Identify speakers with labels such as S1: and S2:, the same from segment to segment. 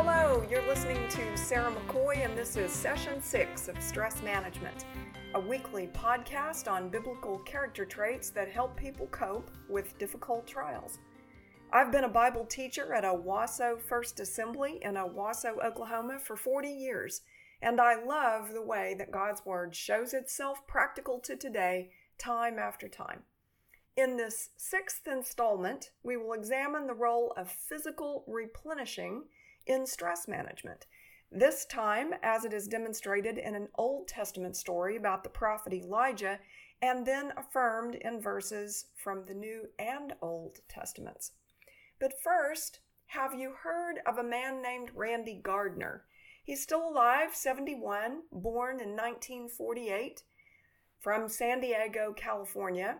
S1: Hello, you're listening to Sarah McCoy, and this is session six of Stress Management, a weekly podcast on biblical character traits that help people cope with difficult trials. I've been a Bible teacher at Owasso First Assembly in Owasso, Oklahoma for 40 years, and I love the way that God's Word shows itself practical to today, time after time. In this sixth installment, we will examine the role of physical replenishing in stress management. This time, as it is demonstrated in an Old Testament story about the prophet Elijah, and then affirmed in verses from the New and Old Testaments. But first, have you heard of a man named Randy Gardner? He's still alive, 71, born in 1948 from San Diego, California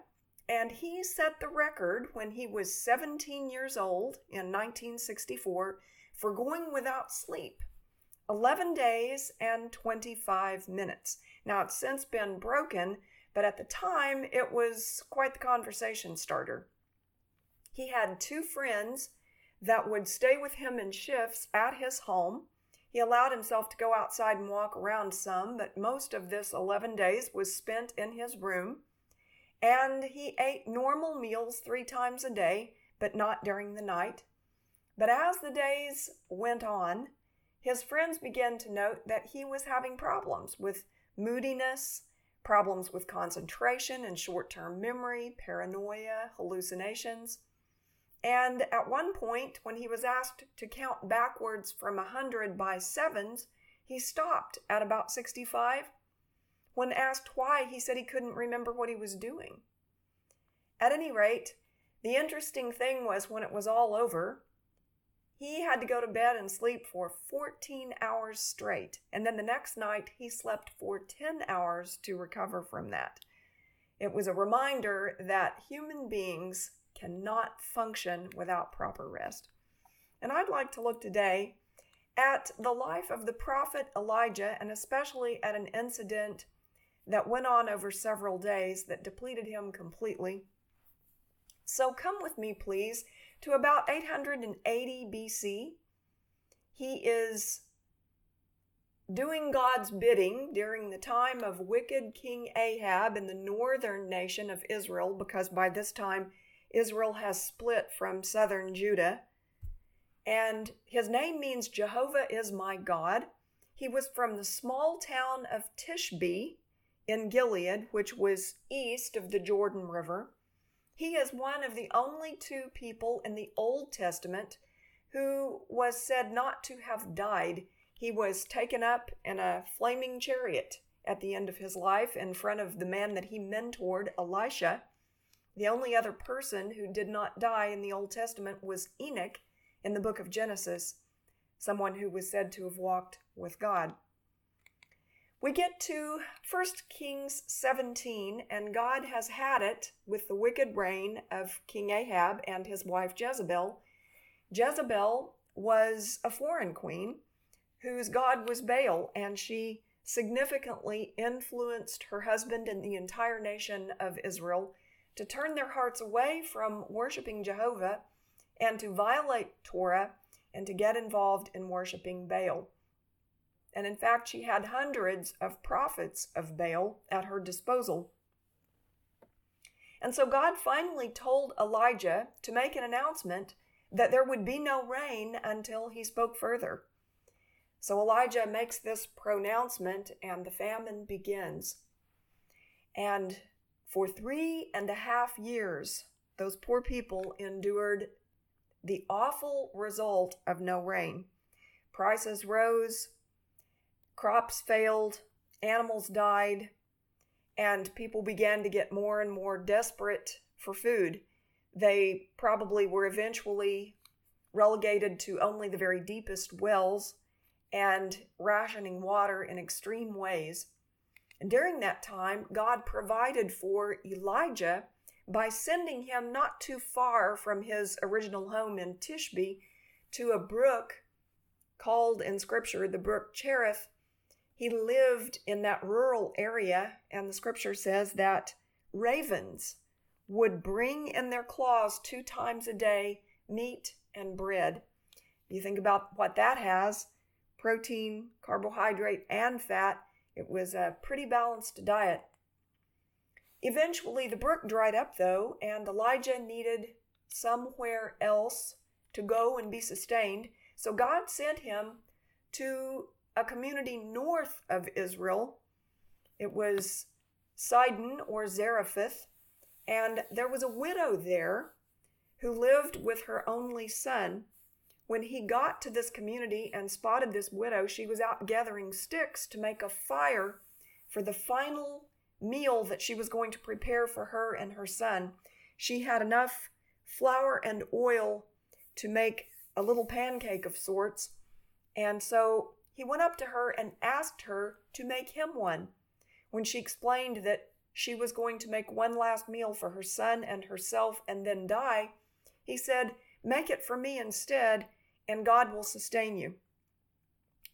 S1: and he set the record when he was 17 years old in 1964 for going without sleep 11 days and 25 minutes. Now, it's since been broken, but at the time it was quite the conversation starter. He had two friends that would stay with him in shifts at his home. He allowed himself to go outside and walk around some, but most of this 11 days was spent in his room and he ate normal meals three times a day, but not during the night. But as the days went on, his friends began to note that he was having problems with moodiness, problems with concentration and short term memory, paranoia, hallucinations. And at one point, when he was asked to count backwards from 100 by sevens, he stopped at about 65 when asked why, he said he couldn't remember what he was doing. At any rate, the interesting thing was when it was all over, he had to go to bed and sleep for 14 hours straight. And then the next night, he slept for 10 hours to recover from that. It was a reminder that human beings cannot function without proper rest. And I'd like to look today at the life of the prophet Elijah and especially at an incident that went on over several days that depleted him completely. So come with me, please, to about 880 BC. He is doing God's bidding during the time of wicked King Ahab in the northern nation of Israel, because by this time Israel has split from southern Judah. And his name means Jehovah is my God. He was from the small town of Tishbe, in Gilead, which was east of the Jordan River. He is one of the only two people in the Old Testament who was said not to have died. He was taken up in a flaming chariot at the end of his life in front of the man that he mentored, Elisha. The only other person who did not die in the Old Testament was Enoch in the book of Genesis, someone who was said to have walked with God. We get to 1 Kings 17, and God has had it with the wicked reign of King Ahab and his wife Jezebel. Jezebel was a foreign queen whose god was Baal, and she significantly influenced her husband and the entire nation of Israel to turn their hearts away from worshiping Jehovah and to violate Torah and to get involved in worshiping Baal. And in fact, she had hundreds of prophets of Baal at her disposal. And so God finally told Elijah to make an announcement that there would be no rain until he spoke further. So Elijah makes this pronouncement, and the famine begins. And for three and a half years, those poor people endured the awful result of no rain. Prices rose, crops failed, animals died, and people began to get more and more desperate for food. They probably were eventually relegated to only the very deepest wells and rationing water in extreme ways. And during that time, God provided for Elijah by sending him not too far from his original home in Tishbe to a brook called in Scripture the brook Cherith, he lived in that rural area, and the scripture says that ravens would bring in their claws two times a day meat and bread. You think about what that has protein, carbohydrate, and fat. It was a pretty balanced diet. Eventually, the brook dried up, though, and Elijah needed somewhere else to go and be sustained. So God sent him to a community north of Israel. It was Sidon or Zarephath, and there was a widow there who lived with her only son. When he got to this community and spotted this widow, she was out gathering sticks to make a fire for the final meal that she was going to prepare for her and her son. She had enough flour and oil to make a little pancake of sorts. And so he went up to her and asked her to make him one. When she explained that she was going to make one last meal for her son and herself and then die, he said, Make it for me instead, and God will sustain you.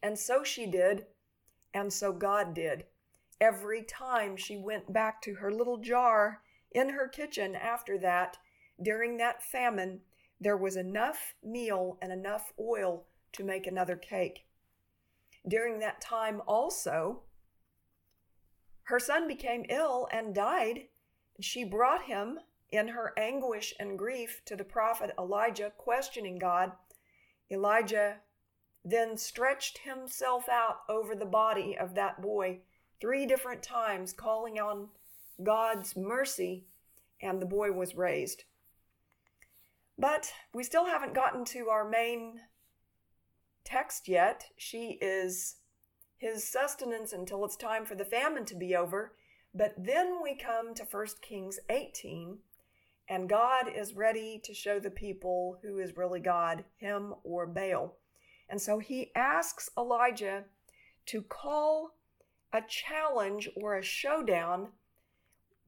S1: And so she did, and so God did. Every time she went back to her little jar in her kitchen after that, during that famine, there was enough meal and enough oil to make another cake. During that time, also, her son became ill and died. She brought him in her anguish and grief to the prophet Elijah, questioning God. Elijah then stretched himself out over the body of that boy three different times, calling on God's mercy, and the boy was raised. But we still haven't gotten to our main text yet. She is his sustenance until it's time for the famine to be over. But then we come to 1 Kings 18, and God is ready to show the people who is really God, him or Baal. And so he asks Elijah to call a challenge or a showdown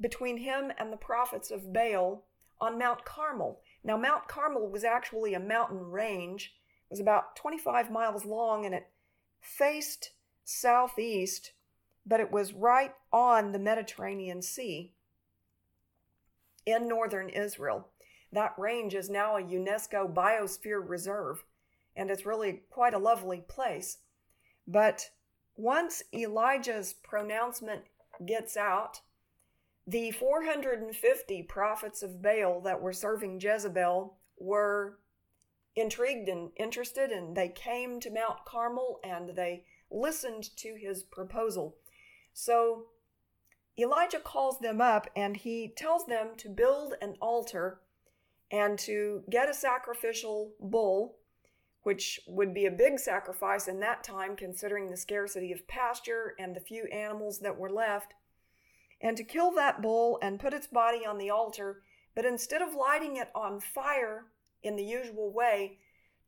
S1: between him and the prophets of Baal on Mount Carmel. Now, Mount Carmel was actually a mountain range. It was about 25 miles long and it faced southeast, but it was right on the Mediterranean Sea in northern Israel. That range is now a UNESCO Biosphere Reserve, and it's really quite a lovely place. But once Elijah's pronouncement gets out, the 450 prophets of Baal that were serving Jezebel were intrigued and interested, and they came to Mount Carmel and they listened to his proposal. So Elijah calls them up and he tells them to build an altar and to get a sacrificial bull, which would be a big sacrifice in that time, considering the scarcity of pasture and the few animals that were left, and to kill that bull and put its body on the altar, but instead of lighting it on fire in the usual way,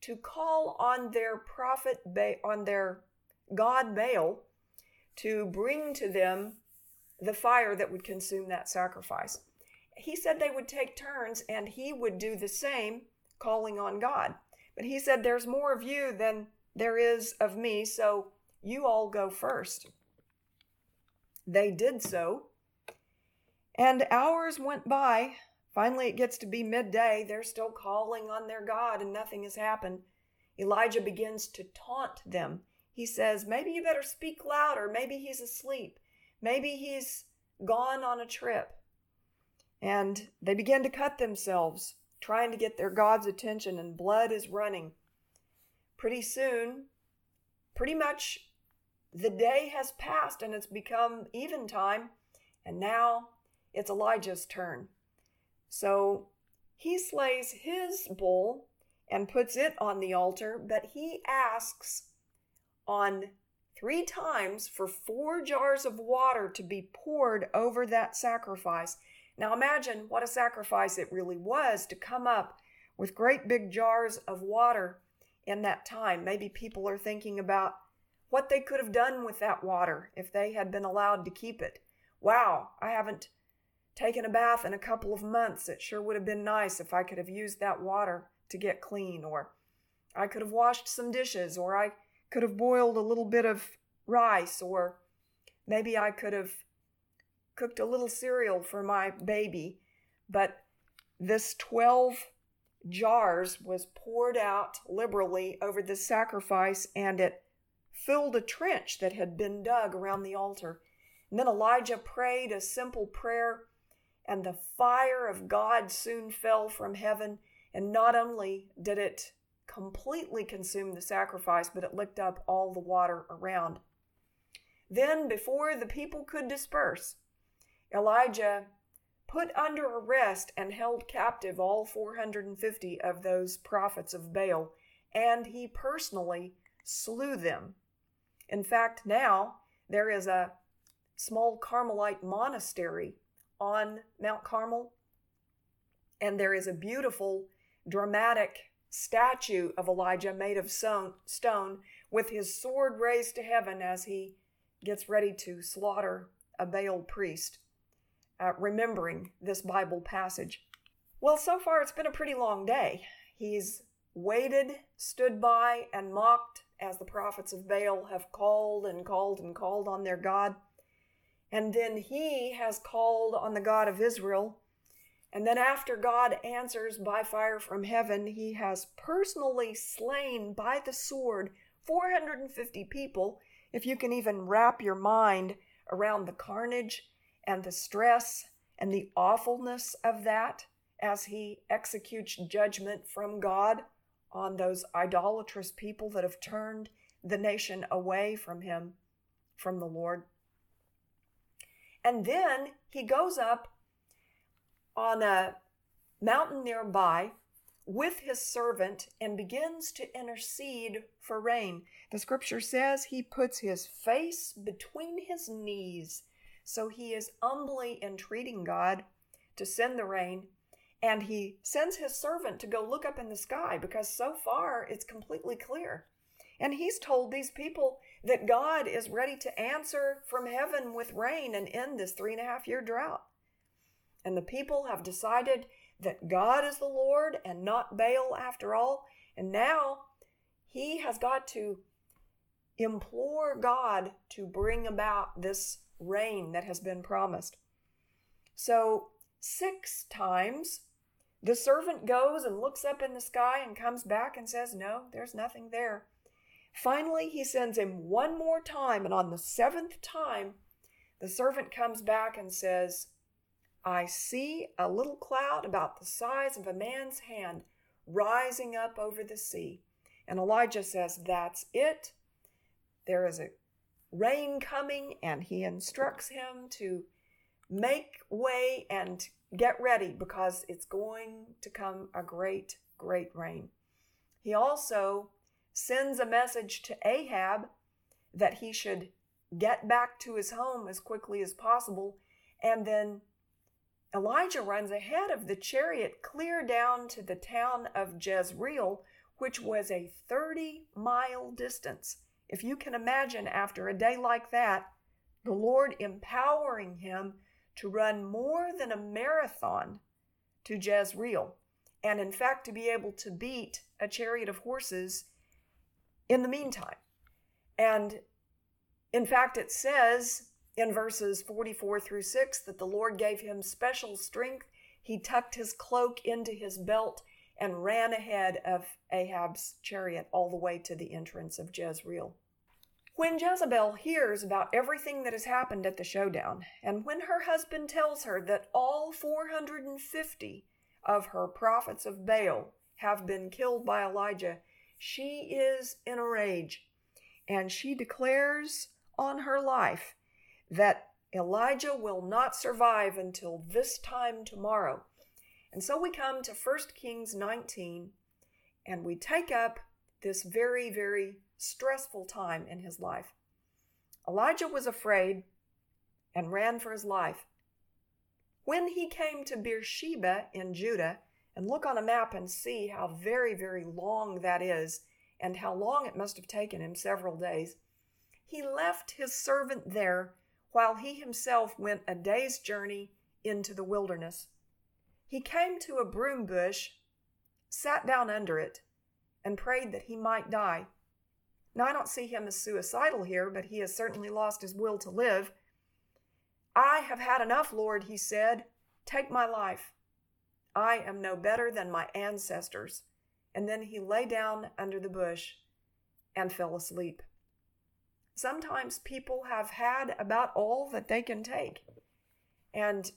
S1: to call on their prophet, on their God Baal, to bring to them the fire that would consume that sacrifice. He said they would take turns and he would do the same, calling on God. But he said, There's more of you than there is of me, so you all go first. They did so. And hours went by. Finally, it gets to be midday. They're still calling on their God, and nothing has happened. Elijah begins to taunt them. He says, Maybe you better speak louder. Maybe he's asleep. Maybe he's gone on a trip. And they begin to cut themselves, trying to get their God's attention, and blood is running. Pretty soon, pretty much the day has passed and it's become eventime, and now it's Elijah's turn. So he slays his bull and puts it on the altar, but he asks on three times for four jars of water to be poured over that sacrifice. Now imagine what a sacrifice it really was to come up with great big jars of water in that time. Maybe people are thinking about what they could have done with that water if they had been allowed to keep it. Wow, I haven't taken a bath in a couple of months. It sure would have been nice if I could have used that water to get clean, or I could have washed some dishes, or I could have boiled a little bit of rice, or maybe I could have cooked a little cereal for my baby. But this 12 jars was poured out liberally over the sacrifice and it filled a trench that had been dug around the altar. And then Elijah prayed a simple prayer, and the fire of God soon fell from heaven. And not only did it completely consume the sacrifice, but it licked up all the water around. Then, before the people could disperse, Elijah put under arrest and held captive all 450 of those prophets of Baal, and he personally slew them. In fact, now there is a small Carmelite monastery on Mount Carmel, and there is a beautiful, dramatic statue of Elijah made of stone with his sword raised to heaven as he gets ready to slaughter a Baal priest uh, remembering this Bible passage. Well, so far it's been a pretty long day. He's waited, stood by, and mocked as the prophets of Baal have called and called and called on their God. And then he has called on the God of Israel. And then, after God answers by fire from heaven, he has personally slain by the sword 450 people. If you can even wrap your mind around the carnage and the stress and the awfulness of that as he executes judgment from God on those idolatrous people that have turned the nation away from him, from the Lord. And then he goes up on a mountain nearby with his servant and begins to intercede for rain. The scripture says he puts his face between his knees so he is humbly entreating God to send the rain, and he sends his servant to go look up in the sky because so far it's completely clear. And he's told these people that God is ready to answer from heaven with rain and end this three and a half year drought. And the people have decided that God is the Lord and not Baal after all. And now he has got to implore God to bring about this rain that has been promised. So, six times the servant goes and looks up in the sky and comes back and says, No, there's nothing there. Finally, he sends him one more time, and on the seventh time, the servant comes back and says, I see a little cloud about the size of a man's hand rising up over the sea. And Elijah says, That's it. There is a rain coming, and he instructs him to make way and get ready because it's going to come a great, great rain. He also sends a message to Ahab that he should get back to his home as quickly as possible. And then Elijah runs ahead of the chariot clear down to the town of Jezreel, which was a 30 mile distance. If you can imagine, after a day like that, the Lord empowering him to run more than a marathon to Jezreel, and in fact, to be able to beat a chariot of horses in the meantime. And in fact, it says in verses 44 through 6 that the Lord gave him special strength. He tucked his cloak into his belt and ran ahead of Ahab's chariot all the way to the entrance of Jezreel. When Jezebel hears about everything that has happened at the showdown, and when her husband tells her that all 450 of her prophets of Baal have been killed by Elijah, she is in a rage, and she declares on her life that Elijah will not survive until this time tomorrow. And so we come to 1 Kings 19 and we take up this very, very stressful time in his life. Elijah was afraid and ran for his life. When he came to Beersheba in Judah, and look on a map and see how very, very long that is, and how long it must have taken him several days, he left his servant there while he himself went a day's journey into the wilderness. He came to a broom bush, sat down under it, and prayed that he might die. Now, I don't see him as suicidal here, but he has certainly lost his will to live. I have had enough, Lord, he said. Take my life. I am no better than my ancestors. And then he lay down under the bush and fell asleep. Sometimes people have had about all that they can take. And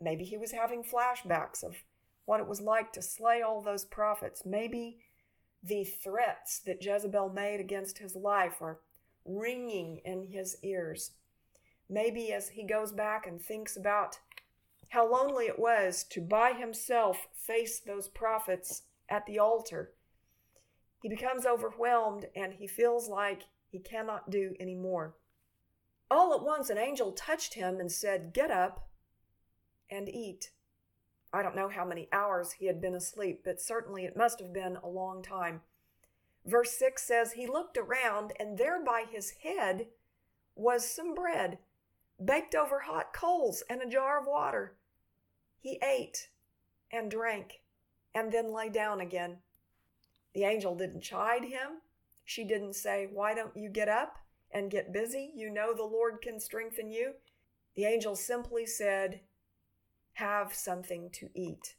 S1: maybe he was having flashbacks of what it was like to slay all those prophets. Maybe the threats that Jezebel made against his life are ringing in his ears. Maybe as he goes back and thinks about how lonely it was to by himself face those prophets at the altar, he becomes overwhelmed and he feels like he cannot do any more. All at once, an angel touched him and said, Get up and eat. I don't know how many hours he had been asleep, but certainly it must have been a long time. Verse 6 says, He looked around, and there by his head was some bread, baked over hot coals, and a jar of water. He ate and drank, and then lay down again. The angel didn't chide him. She didn't say, Why don't you get up and get busy? You know the Lord can strengthen you. The angel simply said, have something to eat.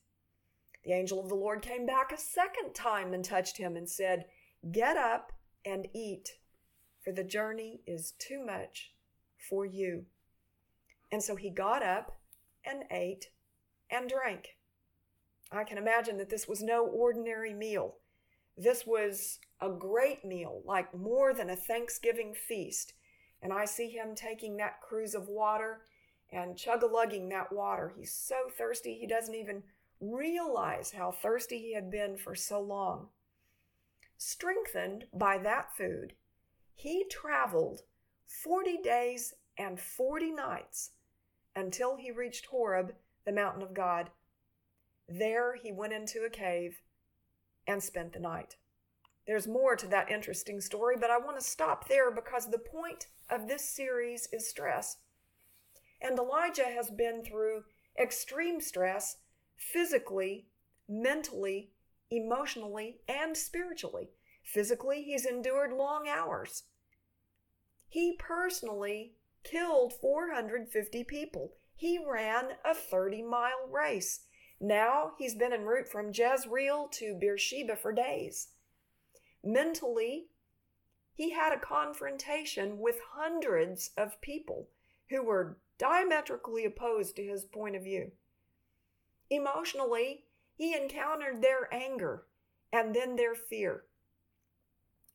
S1: The angel of the Lord came back a second time and touched him and said, Get up and eat, for the journey is too much for you. And so he got up and ate and drank. I can imagine that this was no ordinary meal. This was a great meal, like more than a Thanksgiving feast. And I see him taking that cruse of water and chug a lugging that water. He's so thirsty, he doesn't even realize how thirsty he had been for so long. Strengthened by that food, he traveled 40 days and 40 nights until he reached Horeb, the mountain of God. There he went into a cave and spent the night. There's more to that interesting story, but I want to stop there because the point of this series is stress. And Elijah has been through extreme stress physically, mentally, emotionally, and spiritually. Physically, he's endured long hours. He personally killed 450 people. He ran a 30 mile race. Now he's been en route from Jezreel to Beersheba for days. Mentally, he had a confrontation with hundreds of people who were diametrically opposed to his point of view. Emotionally, he encountered their anger and then their fear.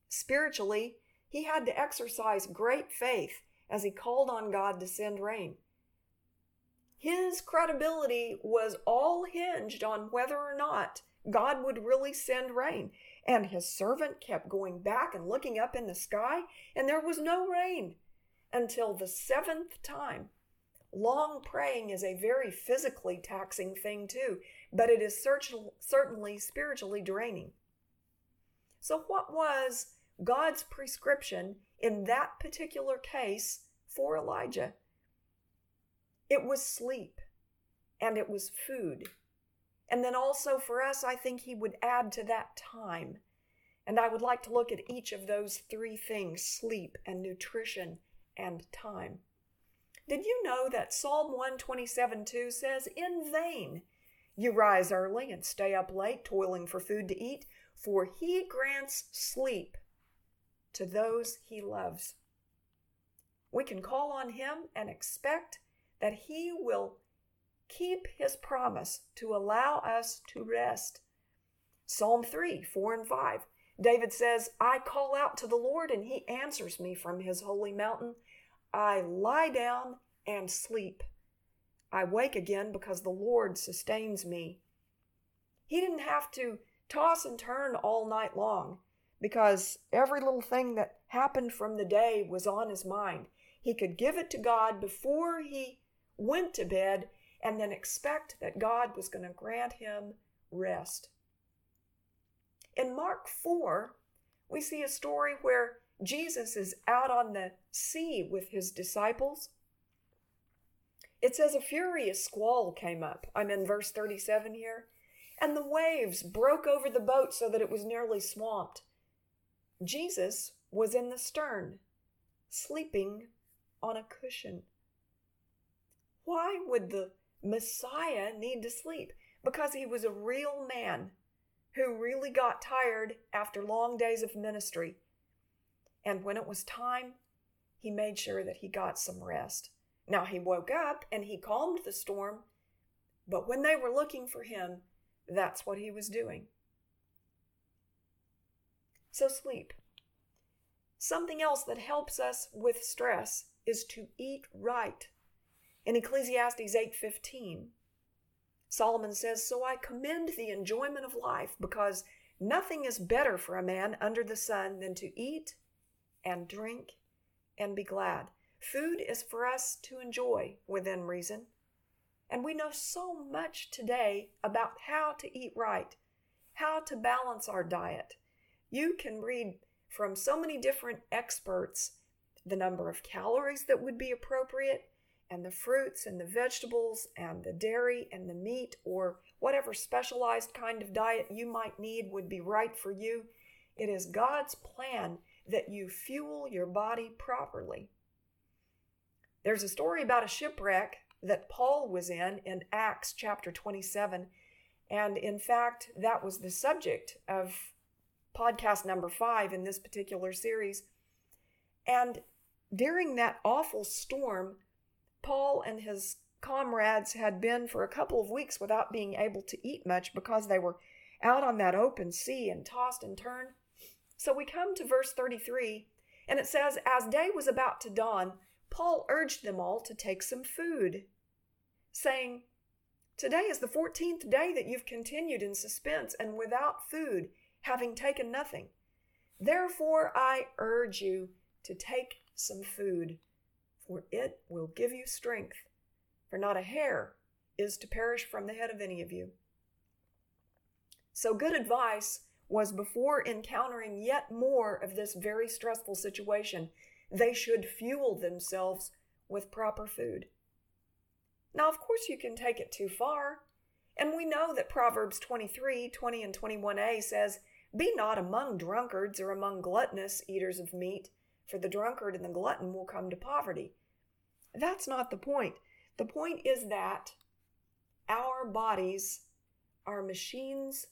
S1: Spiritually, he had to exercise great faith as he called on God to send rain. His credibility was all hinged on whether or not God would really send rain. And his servant kept going back and looking up in the sky, and there was no rain until the seventh time. Long praying is a very physically taxing thing, too, but it is certainly spiritually draining. So, what was God's prescription in that particular case for Elijah? It was sleep and it was food. And then also for us, I think he would add to that time. And I would like to look at each of those three things sleep and nutrition and time. Did you know that Psalm 127 2 says, In vain you rise early and stay up late, toiling for food to eat, for he grants sleep to those he loves. We can call on him and expect that he will keep his promise to allow us to rest. Psalm 3 4 and 5. David says, I call out to the Lord, and he answers me from his holy mountain. I lie down and sleep. I wake again because the Lord sustains me. He didn't have to toss and turn all night long because every little thing that happened from the day was on his mind. He could give it to God before he went to bed and then expect that God was going to grant him rest. In Mark 4, we see a story where Jesus is out on the sea with his disciples. It says a furious squall came up. I'm in verse 37 here. And the waves broke over the boat so that it was nearly swamped. Jesus was in the stern, sleeping on a cushion. Why would the Messiah need to sleep? because he was a real man who really got tired after long days of ministry. And when it was time, he made sure that he got some rest. Now he woke up and he calmed the storm, but when they were looking for him, that's what he was doing. So sleep. Something else that helps us with stress is to eat right. In Ecclesiastes 8:15, Solomon says, "So I commend the enjoyment of life because nothing is better for a man under the sun than to eat and drink and be glad." Food is for us to enjoy within reason. And we know so much today about how to eat right, how to balance our diet. You can read from so many different experts the number of calories that would be appropriate, and the fruits and the vegetables and the dairy and the meat, or whatever specialized kind of diet you might need would be right for you. It is God's plan that you fuel your body properly. There's a story about a shipwreck that Paul was in in Acts chapter 27. And in fact, that was the subject of podcast number five in this particular series. And during that awful storm, Paul and his comrades had been for a couple of weeks without being able to eat much because they were out on that open sea and tossed and turned. So we come to verse 33, and it says, As day was about to dawn, Paul urged them all to take some food, saying, Today is the fourteenth day that you've continued in suspense and without food, having taken nothing. Therefore I urge you to take some food, for it will give you strength. For not a hair is to perish from the head of any of you. So, good advice was before encountering yet more of this very stressful situation they should fuel themselves with proper food. Now, of course, you can take it too far. And we know that Proverbs 23 20 and 21a says, Be not among drunkards or among gluttonous eaters of meat, for the drunkard and the glutton will come to poverty. That's not the point. The point is that our bodies are machines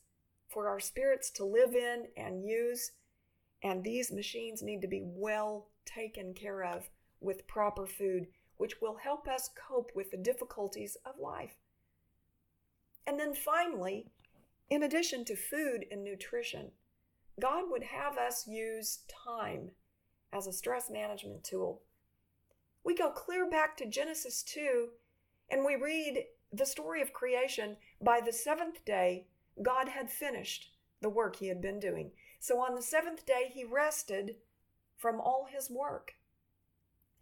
S1: for our spirits to live in and use, and these machines need to be well taken care of with proper food, which will help us cope with the difficulties of life. And then finally, in addition to food and nutrition, God would have us use time as a stress management tool. We go clear back to Genesis 2 and we read the story of creation. By the seventh day, God had finished the work he had been doing. So on the seventh day, he rested from all his work.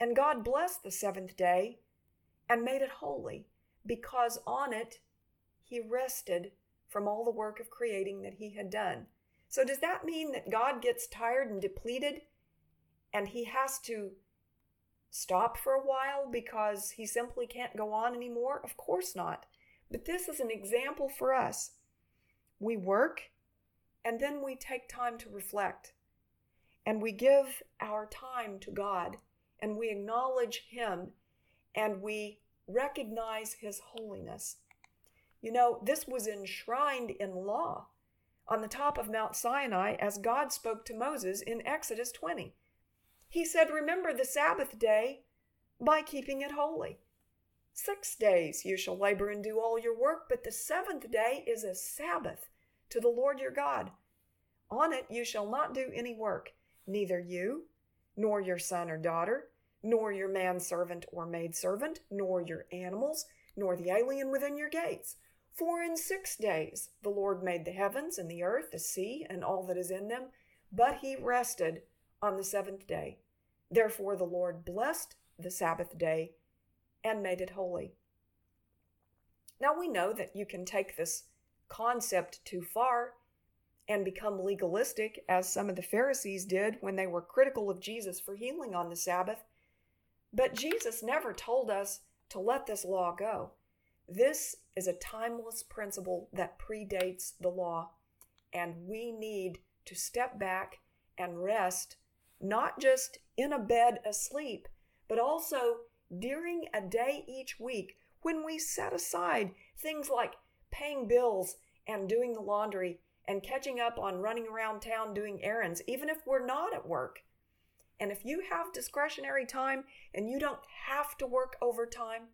S1: And God blessed the seventh day and made it holy, because on it he rested from all the work of creating that he had done. So, does that mean that God gets tired and depleted and he has to stop for a while because he simply can't go on anymore? Of course not. But this is an example for us. We work and then we take time to reflect and we give our time to God and we acknowledge Him and we recognize His holiness. You know, this was enshrined in law on the top of Mount Sinai as God spoke to Moses in Exodus 20. He said, Remember the Sabbath day by keeping it holy. Six days you shall labor and do all your work, but the seventh day is a Sabbath to the Lord your God. On it you shall not do any work neither you, nor your son or daughter, nor your manservant or maidservant, nor your animals, nor the alien within your gates. For in six days the Lord made the heavens and the earth, the sea, and all that is in them, but he rested on the seventh day. Therefore the Lord blessed the Sabbath day and made it holy. Now we know that you can take this concept too far and become legalistic, as some of the Pharisees did when they were critical of Jesus for healing on the Sabbath. But Jesus never told us to let this law go. This is a timeless principle that predates the law, and we need to step back and rest, not just in a bed asleep, but also during a day each week when we set aside things like paying bills and doing the laundry and catching up on running around town doing errands, even if we're not at work. And if you have discretionary time and you don't have to work overtime,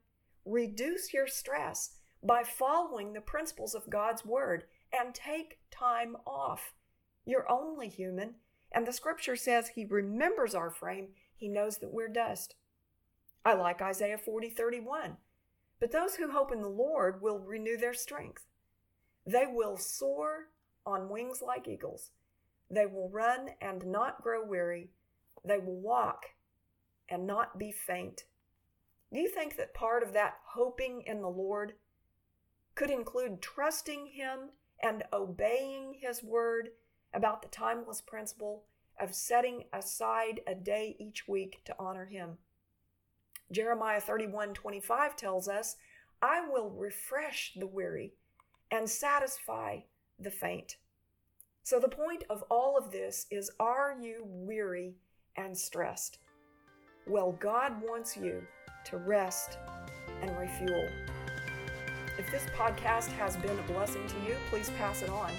S1: reduce your stress by following the principles of God's Word and take time off. You're only human, and the scripture says He remembers our frame, He knows that we're dust. I like Isaiah 40 31. But those who hope in the Lord will renew their strength. They will soar on wings like eagles. They will run and not grow weary. They will walk and not be faint. Do you think that part of that hoping in the Lord could include trusting Him and obeying His word about the timeless principle of setting aside a day each week to honor Him? Jeremiah 31 25 tells us, I will refresh the weary and satisfy the faint. So, the point of all of this is are you weary and stressed? Well, God wants you to rest and refuel. If this podcast has been a blessing to you, please pass it on.